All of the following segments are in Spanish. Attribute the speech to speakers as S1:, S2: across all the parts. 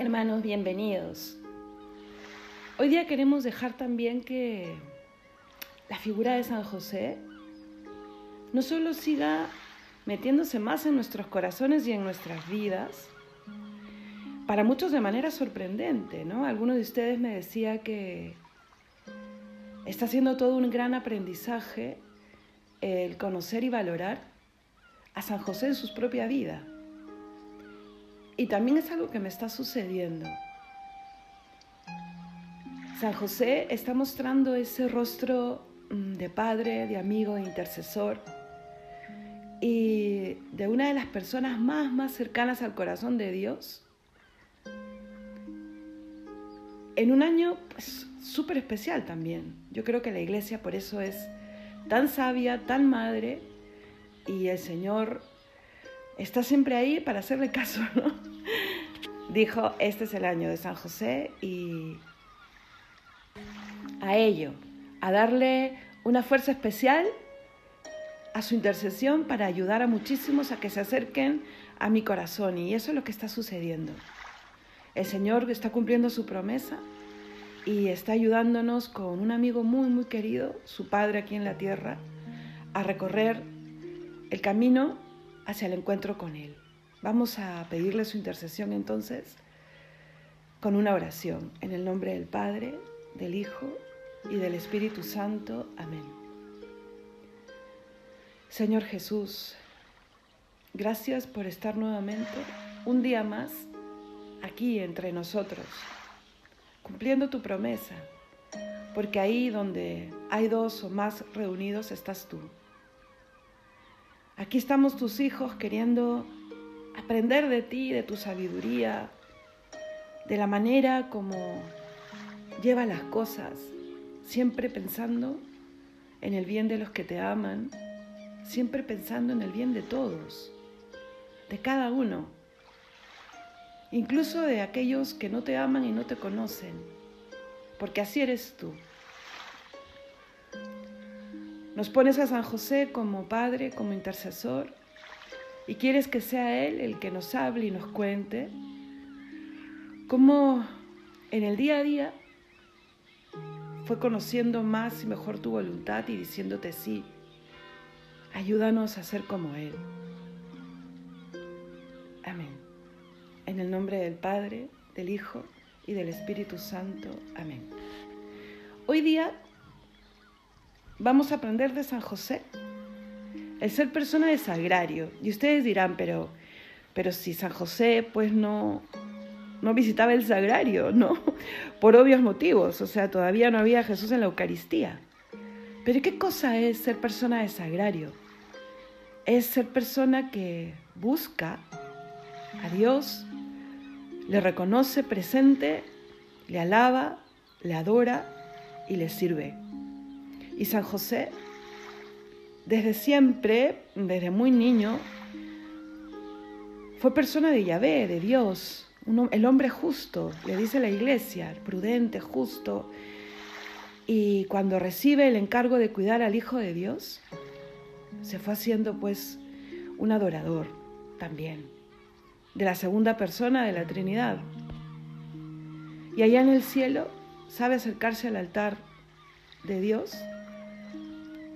S1: Hermanos, bienvenidos. Hoy día queremos dejar también que la figura de San José no solo siga metiéndose más en nuestros corazones y en nuestras vidas, para muchos de manera sorprendente, ¿no? Alguno de ustedes me decía que está siendo todo un gran aprendizaje el conocer y valorar a San José en su propia vida. Y también es algo que me está sucediendo. San José está mostrando ese rostro mm, de padre, de amigo, de intercesor y de una de las personas más, más cercanas al corazón de Dios. En un año pues, súper especial también. Yo creo que la iglesia por eso es tan sabia, tan madre, y el Señor está siempre ahí para hacerle caso, ¿no? Dijo, este es el año de San José y a ello, a darle una fuerza especial a su intercesión para ayudar a muchísimos a que se acerquen a mi corazón y eso es lo que está sucediendo. El Señor está cumpliendo su promesa y está ayudándonos con un amigo muy, muy querido, su Padre aquí en la tierra, a recorrer el camino hacia el encuentro con Él. Vamos a pedirle su intercesión entonces con una oración en el nombre del Padre, del Hijo y del Espíritu Santo. Amén. Señor Jesús, gracias por estar nuevamente un día más aquí entre nosotros, cumpliendo tu promesa, porque ahí donde hay dos o más reunidos estás tú. Aquí estamos tus hijos queriendo aprender de ti, de tu sabiduría, de la manera como lleva las cosas, siempre pensando en el bien de los que te aman, siempre pensando en el bien de todos, de cada uno, incluso de aquellos que no te aman y no te conocen, porque así eres tú. Nos pones a San José como Padre, como intercesor, y quieres que sea Él el que nos hable y nos cuente cómo en el día a día fue conociendo más y mejor tu voluntad y diciéndote sí, ayúdanos a ser como Él. Amén. En el nombre del Padre, del Hijo y del Espíritu Santo. Amén. Hoy día vamos a aprender de San José. El ser persona de sagrario. Y ustedes dirán, pero, pero si San José pues no, no visitaba el sagrario, ¿no? Por obvios motivos, o sea, todavía no había Jesús en la Eucaristía. Pero ¿qué cosa es ser persona de sagrario? Es ser persona que busca a Dios, le reconoce presente, le alaba, le adora y le sirve. Y San José, desde siempre, desde muy niño, fue persona de Yahvé, de Dios, el hombre justo, le dice la iglesia, prudente, justo. Y cuando recibe el encargo de cuidar al Hijo de Dios, se fue haciendo pues un adorador también, de la segunda persona de la Trinidad. Y allá en el cielo sabe acercarse al altar de Dios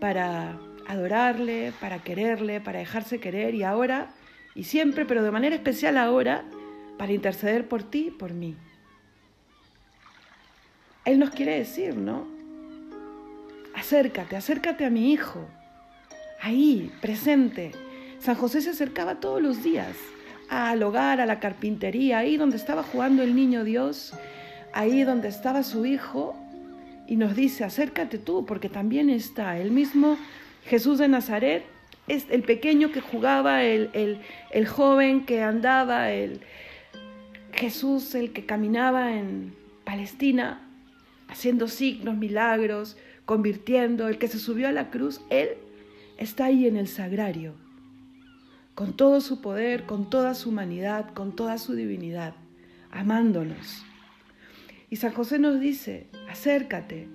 S1: para adorarle, para quererle, para dejarse querer y ahora y siempre, pero de manera especial ahora, para interceder por ti y por mí. Él nos quiere decir, ¿no? Acércate, acércate a mi hijo, ahí, presente. San José se acercaba todos los días al hogar, a la carpintería, ahí donde estaba jugando el niño Dios, ahí donde estaba su hijo, y nos dice, acércate tú, porque también está el mismo Jesús de Nazaret, es el pequeño que jugaba, el, el, joven que andaba, el Jesús, el que caminaba en Palestina, haciendo signos, milagros, convirtiendo, el que se subió a la cruz, Él está ahí en el sagrario, con todo su poder, con toda su humanidad, con toda su divinidad, amándonos. Y San José nos dice, acércate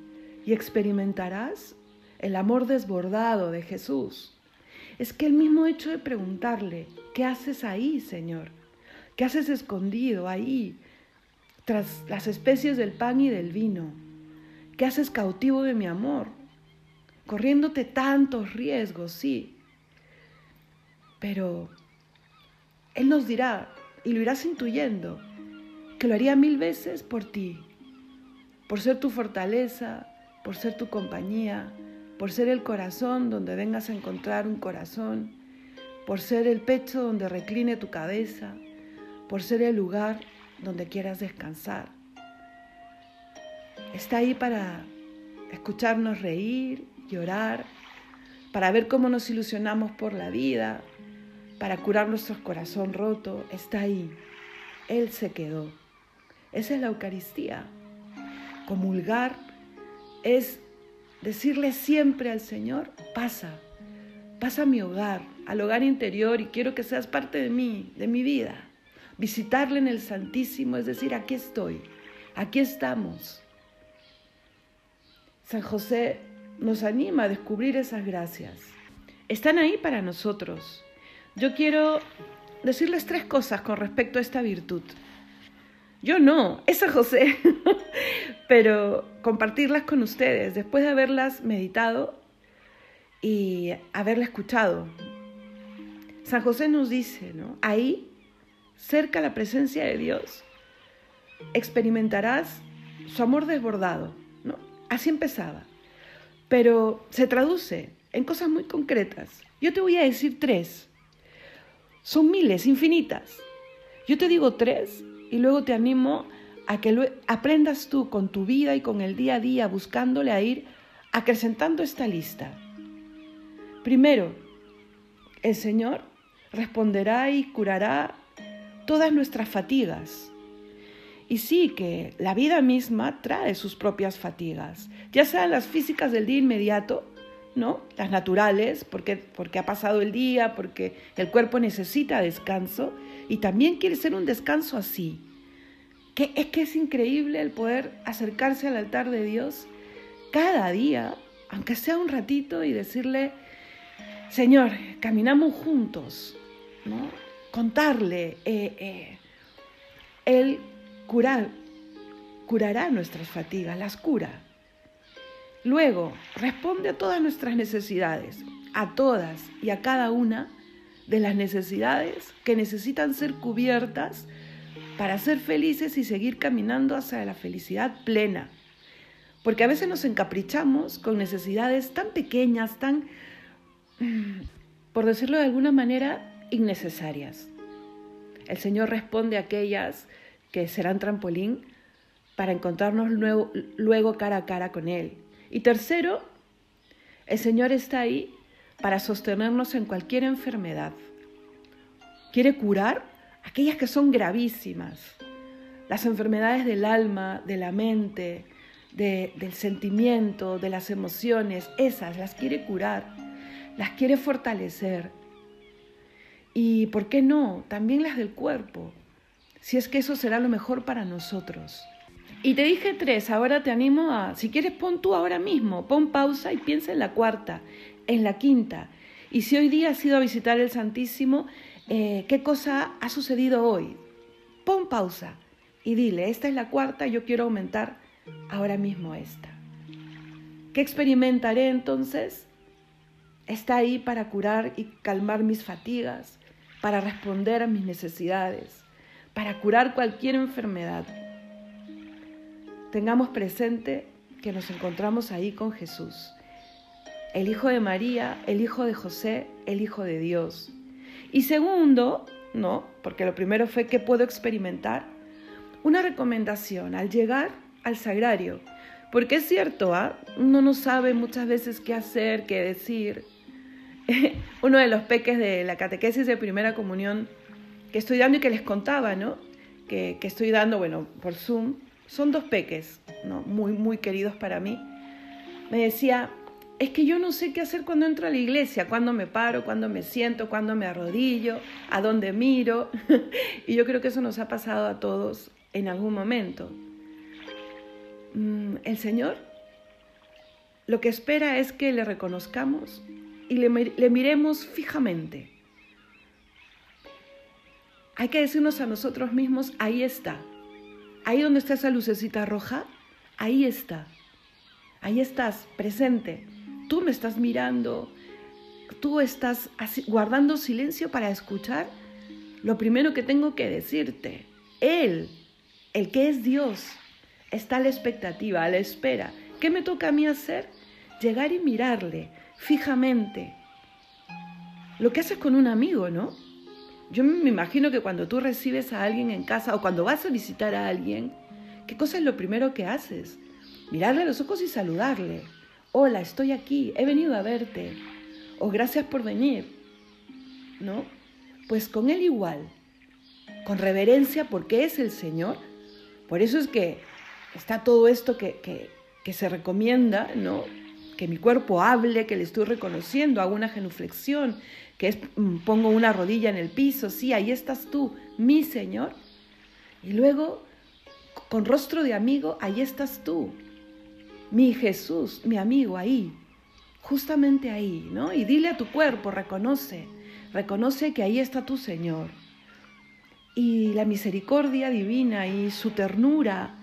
S1: y experimentarás el amor desbordado de Jesús. Es que el mismo hecho de preguntarle, ¿qué haces ahí, Señor? ¿Qué haces escondido ahí, tras las especies del pan y del vino? ¿Qué haces cautivo de mi amor? Corriéndote tantos riesgos, sí. Pero Él nos dirá, y lo irás intuyendo, que lo haría mil veces por ti, por ser tu fortaleza, por ser tu compañía, por ser el corazón donde vengas a encontrar un corazón, por ser el pecho donde recline tu cabeza, por ser el lugar donde quieras descansar. Está ahí para escucharnos reír, llorar, para ver cómo nos ilusionamos por la vida, para curar nuestro corazón roto. Está ahí. Él se quedó. Esa es la Eucaristía. Comulgar es decirle siempre al Señor, pasa, pasa a mi hogar, al hogar interior y quiero que seas parte de mí, de mi vida. Visitarle en el Santísimo, es decir, aquí estoy, aquí estamos. San José nos anima a descubrir esas gracias. Están ahí para nosotros. Yo quiero decirles tres cosas con respecto a esta virtud. Yo no, es San José, pero compartirlas con ustedes después de haberlas meditado y haberla escuchado. San José nos dice, ¿no? Ahí, cerca de la presencia de Dios, experimentarás su amor desbordado, ¿no? Así empezaba. Pero se traduce en cosas muy concretas. Yo te voy a decir tres. Son miles, infinitas. Yo te digo tres y luego te animo a que aprendas tú con tu vida y con el día a día buscándole a ir acrecentando esta lista. Primero, el Señor responderá y curará todas nuestras fatigas. Y sí que la vida misma trae sus propias fatigas, ya sean las físicas del día inmediato, ¿no? Las naturales, porque, porque ha pasado el día, porque el cuerpo necesita descanso y también quiere ser un descanso así. Que es que es increíble el poder acercarse al altar de Dios cada día, aunque sea un ratito, y decirle, Señor, caminamos juntos, ¿no? Contarle, eh, eh, Él curar, curará nuestras fatigas, las cura. Luego, responde a todas nuestras necesidades, a todas y a cada una de las necesidades que necesitan ser cubiertas para ser felices y seguir caminando hacia la felicidad plena. Porque a veces nos encaprichamos con necesidades tan pequeñas, tan, mm, por decirlo de alguna manera, innecesarias. El Señor responde a aquellas que serán trampolín para encontrarnos luego, luego cara a cara con Él. Y tercero, el Señor está ahí para sostenernos en cualquier enfermedad. Quiere curar aquellas que son gravísimas, las enfermedades del alma, de la mente, del sentimiento, de las emociones, esas las quiere curar, las quiere fortalecer. Y, ¿por qué no? También las del cuerpo, si es que eso será lo mejor para nosotros. Y te dije tres, ahora te animo a, si quieres pon tú ahora mismo, pon pausa y piensa en la cuarta, en la quinta. Y si hoy día has ido a visitar el Santísimo, eh, ¿qué cosa ha sucedido hoy? Pon pausa y dile, esta es la cuarta, yo quiero aumentar ahora mismo esta. ¿Qué experimentaré entonces? Está ahí para curar y calmar mis fatigas, para responder a mis necesidades, para curar cualquier enfermedad tengamos presente que nos encontramos ahí con Jesús, el Hijo de María, el Hijo de José, el Hijo de Dios. Y segundo, no, porque lo primero fue que puedo experimentar, una recomendación al llegar al sagrario, porque es cierto, ¿ah? uno no sabe muchas veces qué hacer, qué decir. Uno de los peques de la catequesis de primera comunión que estoy dando y que les contaba, ¿no? Que, que estoy dando, bueno, por Zoom, son dos peques, muy, muy queridos para mí, me decía, es que yo no sé qué hacer cuando entro a la iglesia, cuándo me paro, cuándo me siento, cuándo me arrodillo, a dónde miro. y yo creo que eso nos ha pasado a todos en algún momento. Mm, el Señor lo que espera es que le reconozcamos y le miremos fijamente. Hay que decirnos a nosotros mismos, ahí está, ahí donde está esa lucecita roja, ahí está. Ahí estás, presente. Tú me estás mirando, tú estás guardando silencio para escuchar lo primero que tengo que decirte. Él, el que es Dios, está a la expectativa, a la espera. ¿Qué me toca a mí hacer? Llegar y mirarle fijamente. Lo que haces con un amigo, ¿no? Yo me imagino que cuando tú recibes a alguien en casa o cuando vas a visitar a alguien, ¿qué cosa es lo primero que haces? Mirarle a los ojos y saludarle. Hola, estoy aquí, he venido a verte. O gracias por venir. ¿No? Pues con él igual, con reverencia porque es el Señor. Por eso es que está todo esto que, que, se recomienda, ¿no? Que mi cuerpo hable, que le estoy reconociendo, hago una genuflexión, que es mm, pongo una rodilla en el piso, sí, ahí estás tú, mi Señor. Y luego, con rostro de amigo, ahí estás tú, mi Jesús, mi amigo, ahí, justamente ahí, ¿no? Y dile a tu cuerpo, reconoce, reconoce que ahí está tu Señor. Y la misericordia divina y su ternura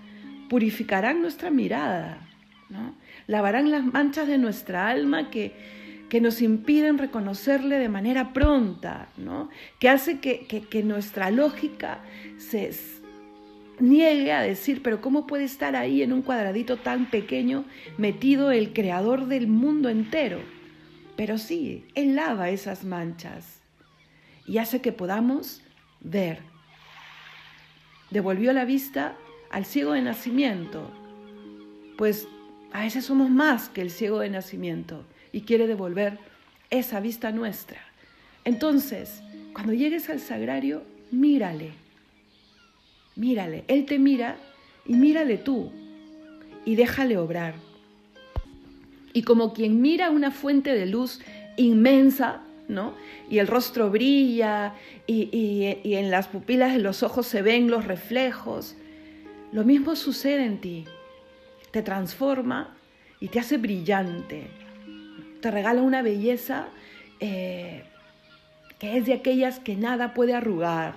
S1: purificarán nuestra mirada, ¿no? Lavarán las manchas de nuestra alma que, que nos impiden reconocerle de manera pronta, ¿no? que hace que, que, nuestra lógica se niegue a decir, pero ¿cómo puede estar ahí en un cuadradito tan pequeño metido el creador del mundo entero? Pero sí, Él lava esas manchas y hace que podamos ver. Devolvió la vista al ciego de nacimiento, pues a veces somos más que el ciego de nacimiento y quiere devolver esa vista nuestra. Entonces, cuando llegues al sagrario, mírale, mírale, Él te mira y mírale tú y déjale obrar. Y como quien mira una fuente de luz inmensa, ¿no? Y el rostro brilla y, y en las pupilas de los ojos se ven los reflejos, lo mismo sucede en ti. Te transforma y te hace brillante. Te regala una belleza eh, que es de aquellas que nada puede arrugar.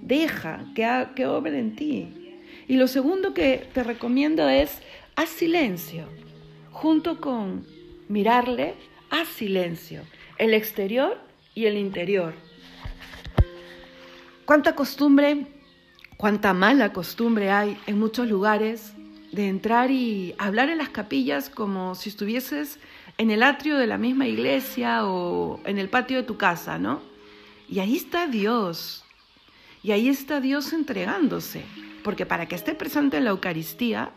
S1: Deja que, que obre en ti. Y lo segundo que te recomiendo es haz silencio. Junto con mirarle, haz silencio. El exterior y el interior. ¿Cuánta costumbre cuánta mala costumbre hay en muchos lugares de entrar y hablar en las capillas como si estuvieses en el atrio de la misma iglesia o en el patio de tu casa, ¿no? Y ahí está Dios. Y ahí está Dios entregándose. Porque para que esté presente en la Eucaristía,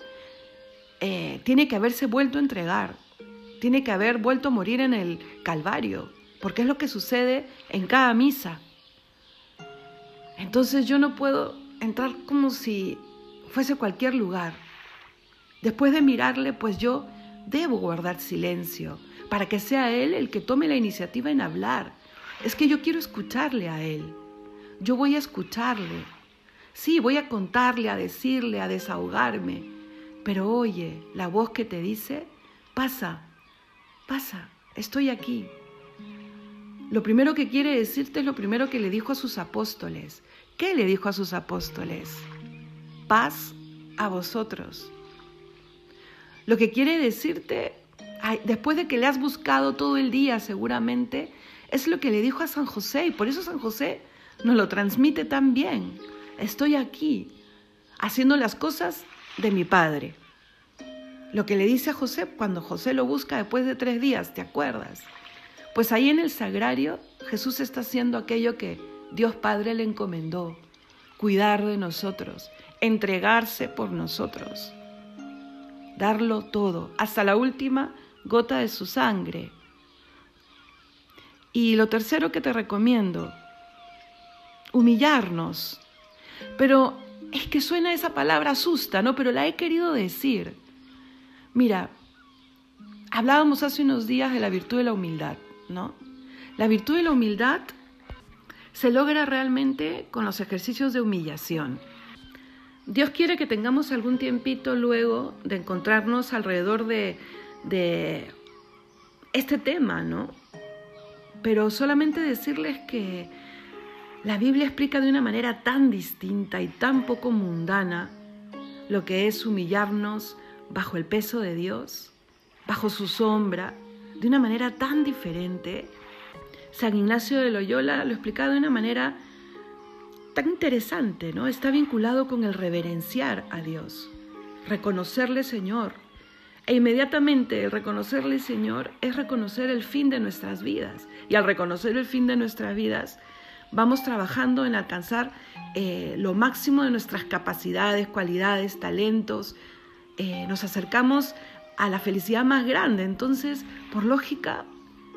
S1: eh, tiene que haberse vuelto a entregar. Tiene que haber vuelto a morir en el Calvario. Porque es lo que sucede en cada misa. Entonces yo no puedo entrar como si fuese cualquier lugar. Después de mirarle, pues yo debo guardar silencio para que sea Él el que tome la iniciativa en hablar. Es que yo quiero escucharle a Él. Yo voy a escucharle. Sí, voy a contarle, a decirle, a desahogarme. Pero oye, la voz que te dice, pasa, pasa, estoy aquí. Lo primero que quiere decirte es lo primero que le dijo a sus apóstoles. ¿Qué le dijo a sus apóstoles? Paz a vosotros. Lo que quiere decirte, después de que le has buscado todo el día seguramente, es lo que le dijo a San José y por eso San José nos lo transmite tan bien. Estoy aquí haciendo las cosas de mi Padre. Lo que le dice a José cuando José lo busca después de tres días, ¿te acuerdas? Pues ahí en el sagrario Jesús está haciendo aquello que Dios Padre le encomendó cuidar de nosotros, entregarse por nosotros, darlo todo, hasta la última gota de su sangre. Y lo tercero que te recomiendo, humillarnos. Pero es que suena esa palabra asusta, ¿no? Pero la he querido decir. Mira, hablábamos hace unos días de la virtud de la humildad, ¿no? La virtud de la humildad se logra realmente con los ejercicios de humillación. Dios quiere que tengamos algún tiempito luego de encontrarnos alrededor de, de este tema, ¿no? Pero solamente decirles que la Biblia explica de una manera tan distinta y tan poco mundana lo que es humillarnos bajo el peso de Dios, bajo su sombra, de una manera tan diferente. San Ignacio de Loyola lo explica de una manera tan interesante, ¿no? Está vinculado con el reverenciar a Dios, reconocerle Señor. E inmediatamente el reconocerle Señor es reconocer el fin de nuestras vidas. Y al reconocer el fin de nuestras vidas, vamos trabajando en alcanzar eh, lo máximo de nuestras capacidades, cualidades, talentos. Eh, nos acercamos a la felicidad más grande. Entonces, por lógica,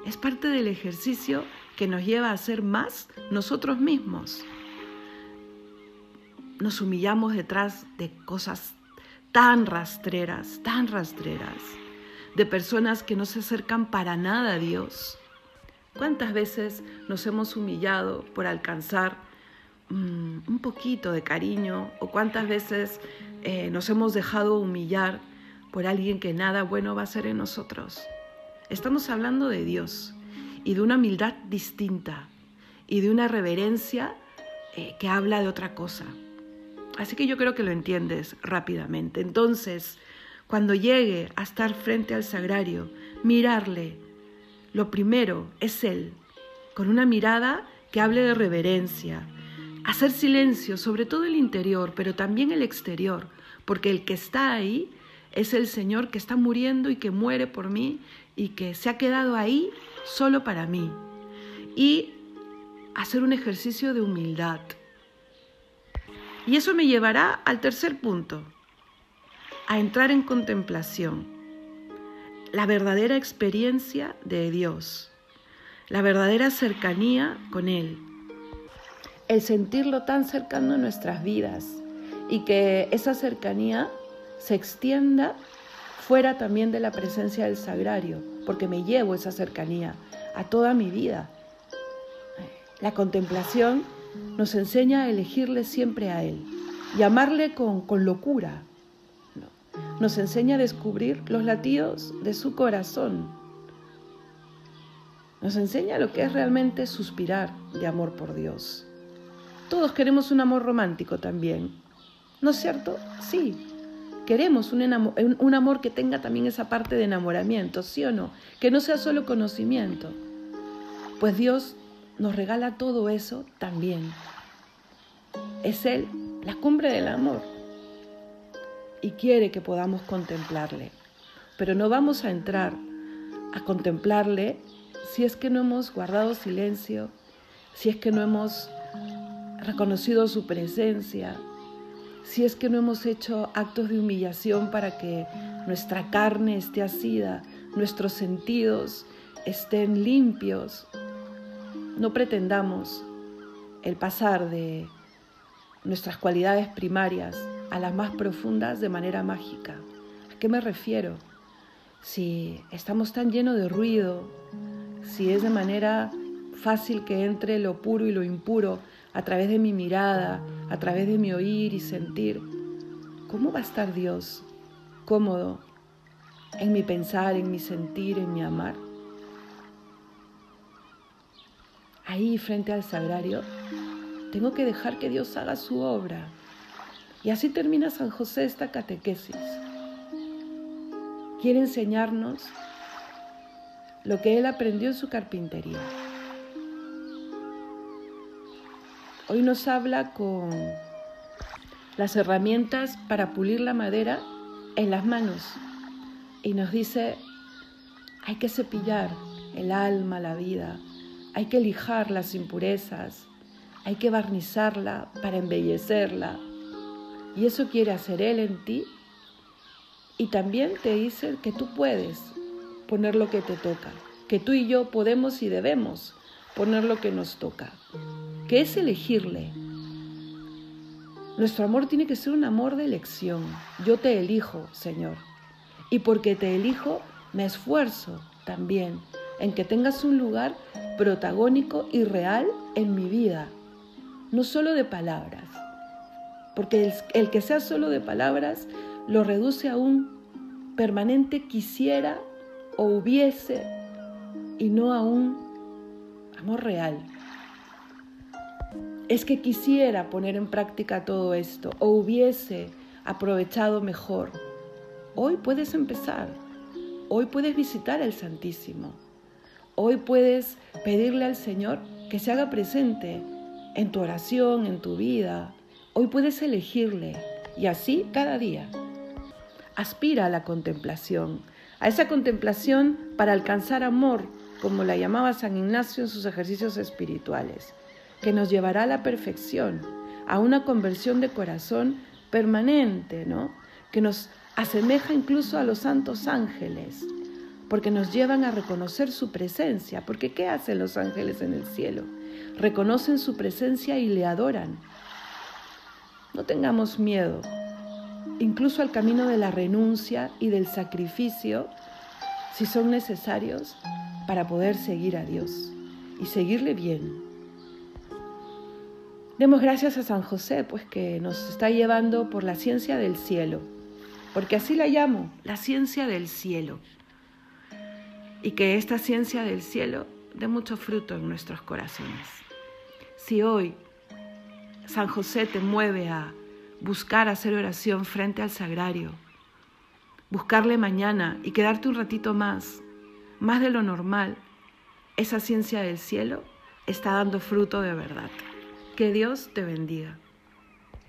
S1: es parte del ejercicio que nos lleva a ser más nosotros mismos. Nos humillamos detrás de cosas tan rastreras, tan rastreras, de personas que no se acercan para nada a Dios. ¿Cuántas veces nos hemos humillado por alcanzar mm, un poquito de cariño? ¿O cuántas veces eh, nos hemos dejado humillar por alguien que nada bueno va a hacer en nosotros. Estamos hablando de Dios y de una humildad distinta y de una reverencia eh, que habla de otra cosa. Así que yo creo que lo entiendes rápidamente. Entonces, cuando llegue a estar frente al sagrario, mirarle, lo primero es Él, con una mirada que hable de reverencia, hacer silencio, sobre todo el interior, pero también el exterior, porque el que está ahí es el Señor que está muriendo y que muere por mí y que se ha quedado ahí solo para mí. Y hacer un ejercicio de humildad. Y eso me llevará al tercer punto, a entrar en contemplación, la verdadera experiencia de Dios, la verdadera cercanía con Él, el sentirlo tan cercano en nuestras vidas y que esa cercanía se extienda fuera también de la presencia del sagrario, porque me llevo esa cercanía a toda mi vida. La contemplación nos enseña a elegirle siempre a Él y amarle con, locura. Nos enseña a descubrir los latidos de su corazón. Nos enseña lo que es realmente suspirar de amor por Dios. Todos queremos un amor romántico también. ¿No es cierto? Sí, Queremos un, amor que tenga también esa parte de enamoramiento, ¿sí o no? Que no sea solo conocimiento. Pues Dios nos regala todo eso también. Es Él la cumbre del amor y quiere que podamos contemplarle. Pero no vamos a entrar a contemplarle si es que no hemos guardado silencio, si es que no hemos reconocido su presencia, si es que no hemos hecho actos de humillación para que nuestra carne esté asida, nuestros sentidos estén limpios. No pretendamos el pasar de nuestras cualidades primarias a las más profundas de manera mágica. ¿A qué me refiero? Si estamos tan llenos de ruido, si es de manera fácil que entre lo puro y lo impuro a través de mi mirada, a través de mi oír y sentir, ¿cómo va a estar Dios cómodo en mi pensar, en mi sentir, en mi amar? Ahí frente al sagrario, tengo que dejar que Dios haga su obra. Y así termina San José esta catequesis. Quiere enseñarnos lo que él aprendió en su carpintería. Hoy nos habla con las herramientas para pulir la madera en las manos y nos dice, hay que cepillar el alma, la vida, hay que lijar las impurezas, hay que barnizarla para embellecerla. Y eso quiere hacer Él en ti. Y también te dice que tú puedes poner lo que te toca, que tú y yo podemos y debemos poner lo que nos toca que es elegirle. Nuestro amor tiene que ser un amor de elección. Yo te elijo, Señor. Y porque te elijo, me esfuerzo también en que tengas un lugar protagónico y real en mi vida, no solo de palabras. Porque el, que sea solo de palabras lo reduce a un permanente quisiera o hubiese y no a un amor real es que quisiera poner en práctica todo esto o hubiese aprovechado mejor. Hoy puedes empezar. Hoy puedes visitar al Santísimo. Hoy puedes pedirle al Señor que se haga presente en tu oración, en tu vida. Hoy puedes elegirle y así cada día. Aspira a la contemplación, a esa contemplación para alcanzar amor, como la llamaba San Ignacio en sus ejercicios espirituales, que nos llevará a la perfección, a una conversión de corazón permanente, ¿no? Que nos asemeja incluso a los santos ángeles, porque nos llevan a reconocer su presencia, porque ¿qué hacen los ángeles en el cielo? Reconocen su presencia y le adoran. No tengamos miedo, incluso al camino de la renuncia y del sacrificio, si son necesarios, para poder seguir a Dios y seguirle bien. Demos gracias a San José, pues que nos está llevando por la ciencia del cielo porque así la llamo, la ciencia del cielo. Y que esta ciencia del cielo dé mucho fruto en nuestros corazones. Si hoy San José te mueve a buscar hacer oración frente al sagrario, buscarle mañana y quedarte un ratito más, más de lo normal, esa ciencia del cielo está dando fruto de verdad. Que Dios te bendiga.